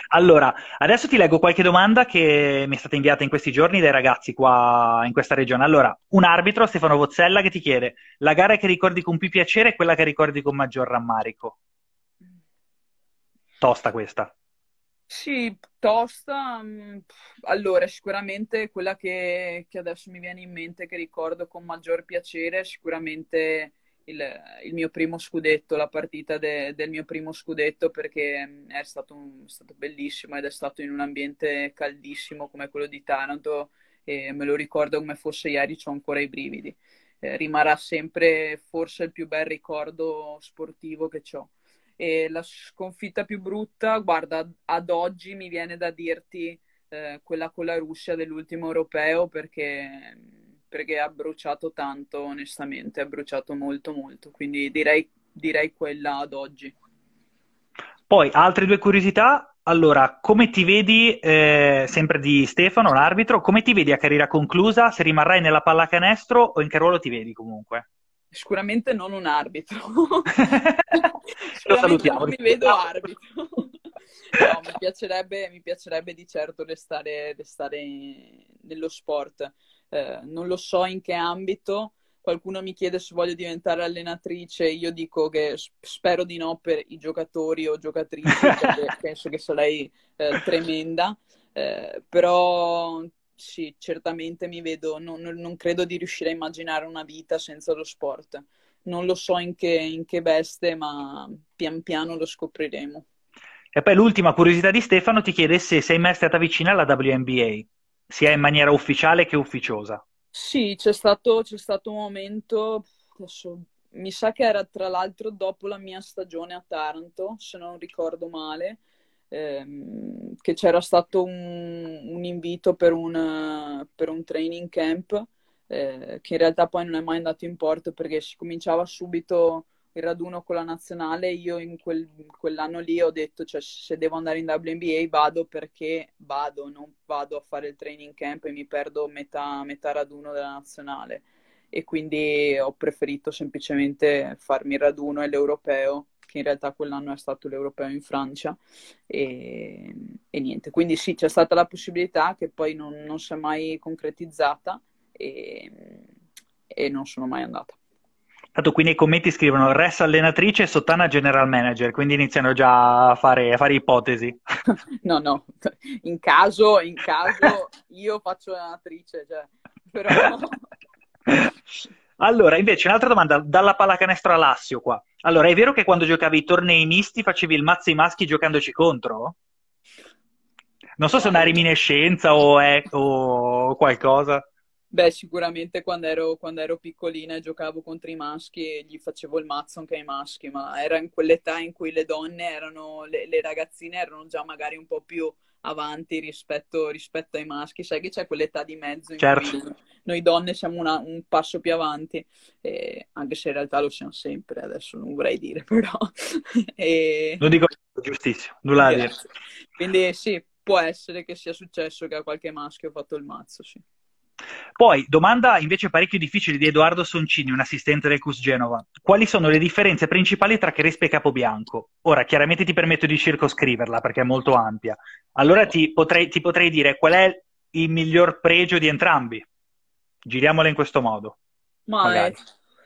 allora, adesso ti leggo qualche domanda che mi è stata inviata in questi giorni dai ragazzi qua in questa regione. Allora, un arbitro, Stefano Vozzella, che ti chiede, la gara che ricordi con più piacere è quella che ricordi con maggior rammarico? Tosta questa. Sì, tosta. Mm, allora, sicuramente quella che, che adesso mi viene in mente, che ricordo con maggior piacere, sicuramente il, il, mio primo scudetto, la partita de, del mio primo scudetto perché mm, è stato, un, è stato, bellissimo ed è stato in un ambiente caldissimo come quello di Taranto e me lo ricordo come fosse ieri, ho ancora i brividi. Eh, rimarrà sempre forse il più bel ricordo sportivo che ho. E la sconfitta più brutta, guarda, ad oggi mi viene da dirti eh, quella con la Russia dell'ultimo europeo perché perché ha bruciato tanto, onestamente, ha bruciato molto molto, quindi direi, direi quella ad oggi. Poi, altre due curiosità. Allora, come ti vedi, eh, sempre di Stefano, l'arbitro, come ti vedi a carriera conclusa? Se rimarrai nella pallacanestro o in che ruolo ti vedi comunque? Sicuramente non un arbitro. Lo salutiamo. Non mi vedo arbitro. no, mi piacerebbe, mi piacerebbe di certo restare, restare nello sport. Eh, non lo so in che ambito. Qualcuno mi chiede se voglio diventare allenatrice, io dico che spero di no per i giocatori o giocatrici, perché penso che sarei eh, tremenda, eh, però sì, certamente mi vedo, non, non, credo di riuscire a immaginare una vita senza lo sport. Non lo so in che, in che veste, ma pian piano lo scopriremo. E poi l'ultima curiosità di Stefano ti chiede se sei mai stata vicina alla WNBA sia in maniera ufficiale che ufficiosa. Sì, c'è stato, c'è stato un momento, adesso, mi sa che era tra l'altro dopo la mia stagione a Taranto, se non ricordo male, ehm, che c'era stato un, un invito per un, per un, training camp, eh, che in realtà poi non è mai andato in porto perché si cominciava subito il raduno con la nazionale, io in quel, quell'anno lì ho detto, cioè, se devo andare in WNBA vado perché vado, non vado a fare il training camp e mi perdo metà, metà raduno della nazionale. E quindi ho preferito semplicemente farmi il raduno e l'europeo, che in realtà quell'anno è stato l'europeo in Francia. E, e niente, quindi sì, c'è stata la possibilità che poi non, non si è mai concretizzata e, e non sono mai andata. Tanto qui nei commenti scrivono Res allenatrice e Sottana general manager, quindi iniziano già a fare, a fare ipotesi. no, no, in caso, in caso io faccio allenatrice, cioè, però... Allora, invece, un'altra domanda dalla pallacanestro a Lassio qua. Allora, è vero che quando giocavi i tornei misti facevi il mazzo ai maschi giocandoci contro? Non so se è una reminiscenza o, è, o qualcosa. Beh, sicuramente quando ero, quando ero, piccolina e giocavo contro i maschi e gli facevo il mazzo anche ai maschi, ma era in quell'età in cui le donne erano, le, le ragazzine erano già magari un po' più avanti rispetto, rispetto, ai maschi, sai che c'è quell'età di mezzo in certo. cui noi donne siamo una, un passo più avanti, eh, anche se in realtà lo siamo sempre, adesso non vorrei dire però. e... Lo dico giustissimo, nulla da dire. Quindi sì, può essere che sia successo che a qualche maschio ho fatto il mazzo, sì. Poi, domanda invece parecchio difficile di Edoardo Soncini, un assistente del CUS Genova. Quali sono le differenze principali tra Crespo e Capobianco? Ora, chiaramente ti permetto di circoscriverla perché è molto ampia. Allora ti potrei, ti potrei dire qual è il miglior pregio di entrambi. Giriamola in questo modo. Ma è,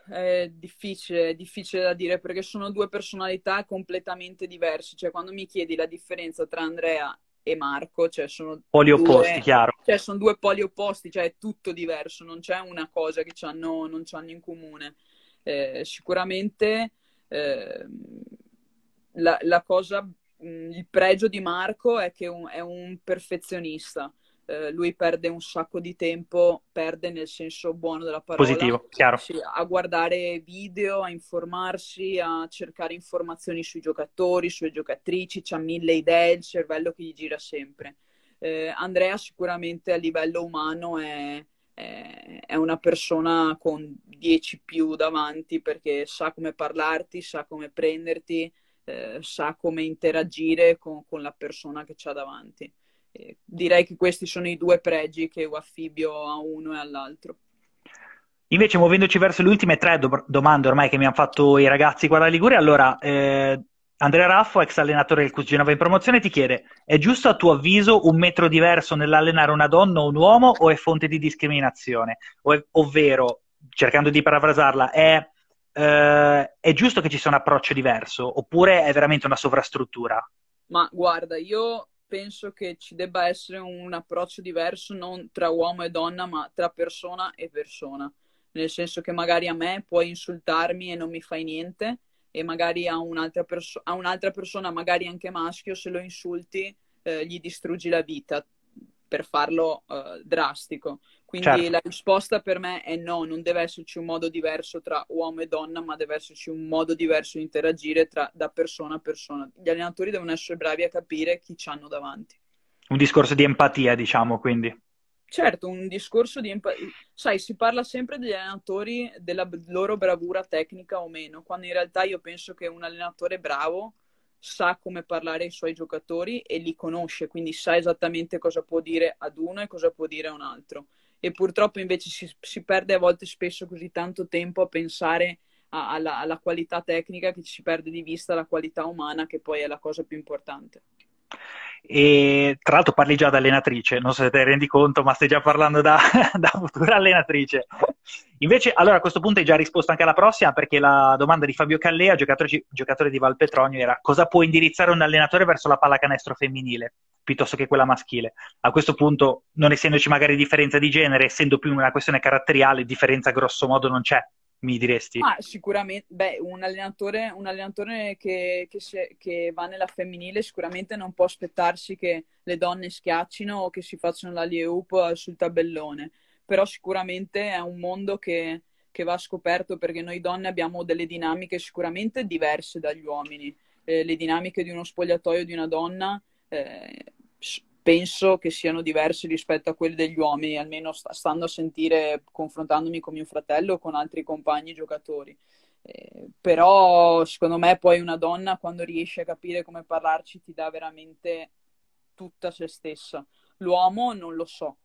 è difficile, è difficile da dire perché sono due personalità completamente diverse. Cioè, quando mi chiedi la differenza tra Andrea e Marco, cioè sono poli due, opposti, chiaro. Cioè, sono due poli opposti, cioè è tutto diverso, non c'è una cosa che hanno, non hanno in comune. Eh, sicuramente eh, la, la, cosa, il pregio di Marco è che un, è un perfezionista eh, lui perde un sacco di tempo, perde nel senso buono della parola. Positivo, chiaro. Sì, a guardare video, a informarsi, a cercare informazioni sui giocatori, sulle giocatrici, ha mille idee, il cervello che gli gira sempre. Eh, Andrea sicuramente a livello umano è, è, è una persona con 10 più davanti perché sa come parlarti, sa come prenderti, eh, sa come interagire con, con la persona che c'ha davanti direi che questi sono i due pregi che io affibbio a uno e all'altro. Invece, muovendoci verso le ultime tre do- domande ormai che mi hanno fatto i ragazzi qua da Liguria, allora eh, Andrea Raffo, ex allenatore del Cusinova in promozione, ti chiede: è giusto a tuo avviso un metro diverso nell'allenare una donna o un uomo o è fonte di discriminazione? Ov- ovvero, cercando di parafrasarla, è, eh, è giusto che ci sia un approccio diverso oppure è veramente una sovrastruttura? Ma guarda, io penso che ci debba essere un approccio diverso non tra uomo e donna, ma tra persona e persona. Nel senso che magari a me puoi insultarmi e non mi fai niente, e magari a un'altra, perso- a un'altra persona, magari anche maschio, se lo insulti, eh, gli distruggi la vita per farlo uh, drastico. Quindi certo. la risposta per me è no, non deve esserci un modo diverso tra uomo e donna, ma deve esserci un modo diverso di interagire tra, da persona a persona. Gli allenatori devono essere bravi a capire chi ci hanno davanti. Un discorso di empatia, diciamo, quindi. Certo, un discorso di empatia. Sai, si parla sempre degli allenatori, della loro bravura tecnica o meno, quando in realtà io penso che un allenatore bravo sa come parlare ai suoi giocatori e li conosce, quindi sa esattamente cosa può dire ad uno e cosa può dire a un altro. E purtroppo invece si, si perde a volte spesso così tanto tempo a pensare a, alla, alla qualità tecnica che ci si perde di vista la qualità umana, che poi è la cosa più importante. E tra l'altro parli già da allenatrice, non so se te ne rendi conto, ma stai già parlando da, da futura allenatrice. Invece, allora a questo punto hai già risposto anche alla prossima, perché la domanda di Fabio Callea, giocatore, giocatore di Valpetronio, era cosa può indirizzare un allenatore verso la pallacanestro femminile piuttosto che quella maschile. A questo punto, non essendoci magari differenza di genere, essendo più una questione caratteriale, differenza grosso modo non c'è mi diresti? Ah, sicuramente, beh, un allenatore, un allenatore che, che, se, che, va nella femminile sicuramente non può aspettarsi che le donne schiaccino o che si facciano la up sul tabellone, però sicuramente è un mondo che, che, va scoperto perché noi donne abbiamo delle dinamiche sicuramente diverse dagli uomini. Eh, le dinamiche di uno spogliatoio di una donna eh, penso che siano diversi rispetto a quelli degli uomini, almeno stando a sentire, confrontandomi con mio fratello o con altri compagni giocatori. Eh, però secondo me poi una donna quando riesce a capire come parlarci ti dà veramente tutta se stessa. L'uomo non lo so,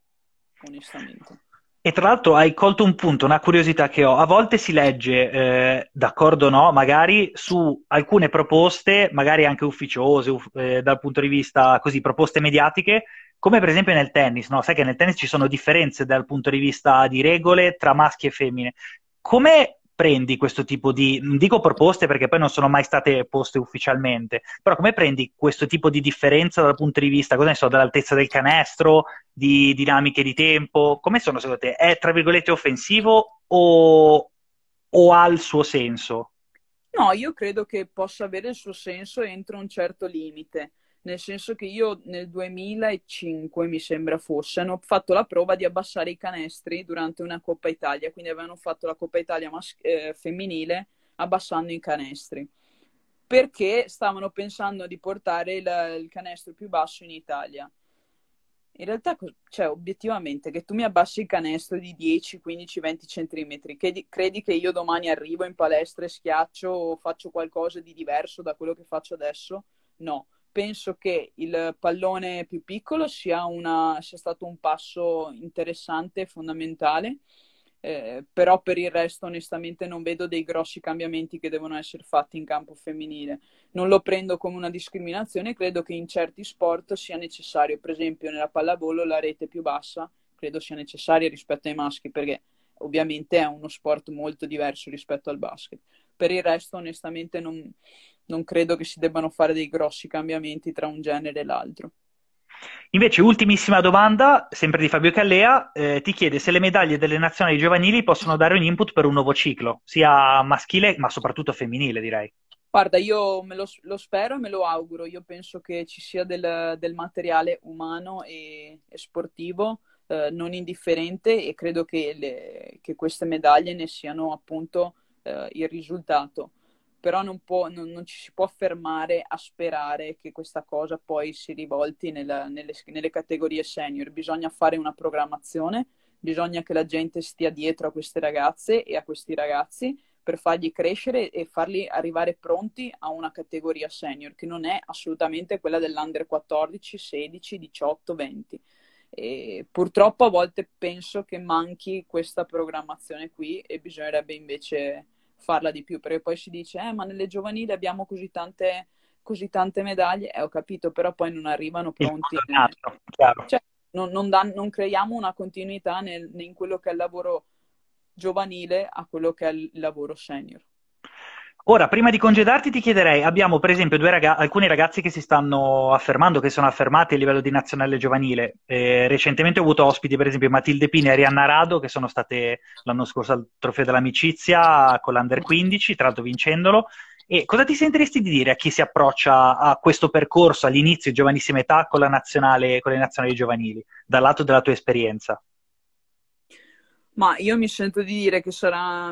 onestamente. E tra l'altro hai colto un punto, una curiosità che ho. A volte si legge, eh, d'accordo o no, magari su alcune proposte, magari anche ufficiose, uff, eh, dal punto di vista così, proposte mediatiche, come per esempio nel tennis, no? Sai che nel tennis ci sono differenze dal punto di vista di regole tra maschi e femmine. Come prendi questo tipo di, dico proposte perché poi non sono mai state poste ufficialmente, però come prendi questo tipo di differenza dal punto di vista, cosa ne so, dell'altezza del canestro, di dinamiche di tempo, come sono secondo te? È tra virgolette offensivo o, o ha il suo senso? No, io credo che possa avere il suo senso entro un certo limite nel senso che io nel 2005 mi sembra fosse, hanno fatto la prova di abbassare i canestri durante una Coppa Italia, quindi avevano fatto la Coppa Italia mas- eh, femminile abbassando i canestri, perché stavano pensando di portare il, il canestro più basso in Italia. In realtà, cioè, obiettivamente, che tu mi abbassi il canestro di 10, 15, 20 centimetri, credi, credi che io domani arrivo in palestra e schiaccio o faccio qualcosa di diverso da quello che faccio adesso? No penso che il pallone più piccolo sia, una, sia stato un passo interessante e fondamentale, eh, però per il resto onestamente non vedo dei grossi cambiamenti che devono essere fatti in campo femminile. Non lo prendo come una discriminazione, credo che in certi sport sia necessario, per esempio nella pallavolo la rete più bassa credo sia necessaria rispetto ai maschi perché ovviamente è uno sport molto diverso rispetto al basket. Per il resto, onestamente, non, non credo che si debbano fare dei grossi cambiamenti tra un genere e l'altro. Invece, ultimissima domanda, sempre di Fabio Callea, eh, ti chiede se le medaglie delle nazionali giovanili possono dare un input per un nuovo ciclo, sia maschile ma soprattutto femminile, direi. Guarda, io me lo, lo, spero e me lo auguro. Io penso che ci sia del, del materiale umano e, e sportivo eh, non indifferente e credo che, le, che, queste medaglie ne siano appunto eh, il risultato. Però non, può, non, non, ci si può fermare a sperare che questa cosa poi si rivolti nella, nelle, nelle categorie senior. Bisogna fare una programmazione, bisogna che la gente stia dietro a queste ragazze e a questi ragazzi per fargli crescere e farli arrivare pronti a una categoria senior che non è assolutamente quella dell'under 14, 16, 18, 20. E purtroppo a volte penso che manchi questa programmazione qui e bisognerebbe invece farla di più perché poi si dice eh, ma nelle giovanili abbiamo così tante, così tante medaglie. Eh, ho capito però poi non arrivano pronti. nel... cioè, non, non, dan- non, creiamo una continuità nel, in quello che è il lavoro giovanile a quello che è il lavoro senior. Ora, prima di congedarti, ti chiederei: abbiamo per esempio raga- alcuni ragazzi che si stanno affermando, che sono affermati a livello di nazionale giovanile. Eh, recentemente ho avuto ospiti, per esempio, Matilde Pini e Arianna Rado, che sono state l'anno scorso al Trofeo dell'Amicizia con l'Under 15, tra l'altro vincendolo. E cosa ti sentiresti di dire a chi si approccia a questo percorso all'inizio, giovanissima età, con, nazionale, con le nazionali giovanili, dal lato della tua esperienza? Ma io mi sento di dire che sarà.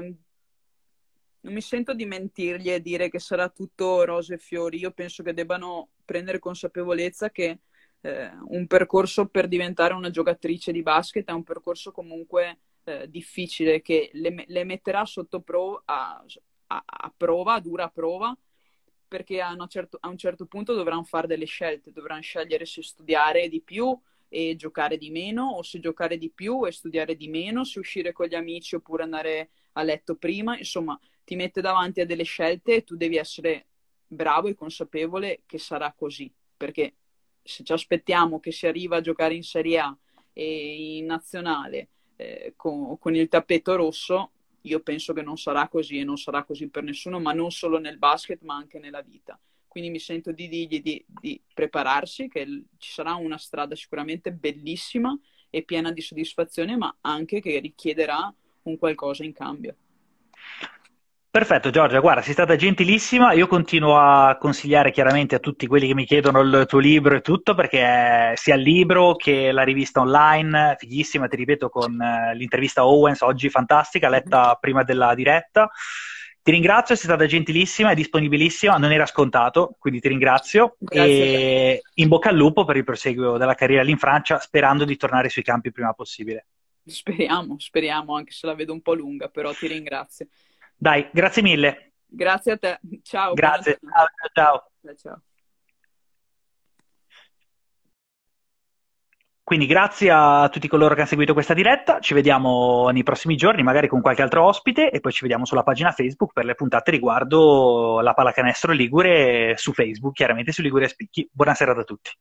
Non mi sento di mentirgli e dire che sarà tutto rose e fiori. Io penso che debbano prendere consapevolezza che eh, un percorso per diventare una giocatrice di basket è un percorso comunque eh, difficile che le, le, metterà sotto pro, a, a, a, prova, a dura prova, perché a, certo, a un certo punto dovranno fare delle scelte, dovranno scegliere se studiare di più e giocare di meno o se giocare di più e studiare di meno, se uscire con gli amici oppure andare a letto prima, insomma ti mette davanti a delle scelte e tu devi essere bravo e consapevole che sarà così, perché se ci aspettiamo che si arriva a giocare in Serie A e in nazionale eh, con, con il tappeto rosso, io penso che non sarà così e non sarà così per nessuno, ma non solo nel basket, ma anche nella vita. Quindi mi sento di dirgli di, di prepararsi, che ci sarà una strada sicuramente bellissima e piena di soddisfazione, ma anche che richiederà un qualcosa in cambio. Perfetto Giorgia, guarda, sei stata gentilissima, io continuo a consigliare chiaramente a tutti quelli che mi chiedono il tuo libro e tutto, perché sia il libro che la rivista online, fighissima, ti ripeto, con eh, l'intervista Owens oggi fantastica, letta prima della diretta. Ti ringrazio, sei stata gentilissima e disponibilissima, non era scontato, quindi ti ringrazio Grazie e in bocca al lupo per il proseguo della carriera lì in Francia, sperando di tornare sui campi il prima possibile. Speriamo, speriamo, anche se la vedo un po' lunga, però ti ringrazio. Dai, grazie mille. Grazie a te, ciao. Grazie, ciao, ciao. ciao. Quindi grazie a tutti coloro che hanno seguito questa diretta, ci vediamo nei prossimi giorni, magari con qualche altro ospite e poi ci vediamo sulla pagina Facebook per le puntate riguardo la pallacanestro Ligure su Facebook, chiaramente su Ligure Spicchi. Buonasera a tutti.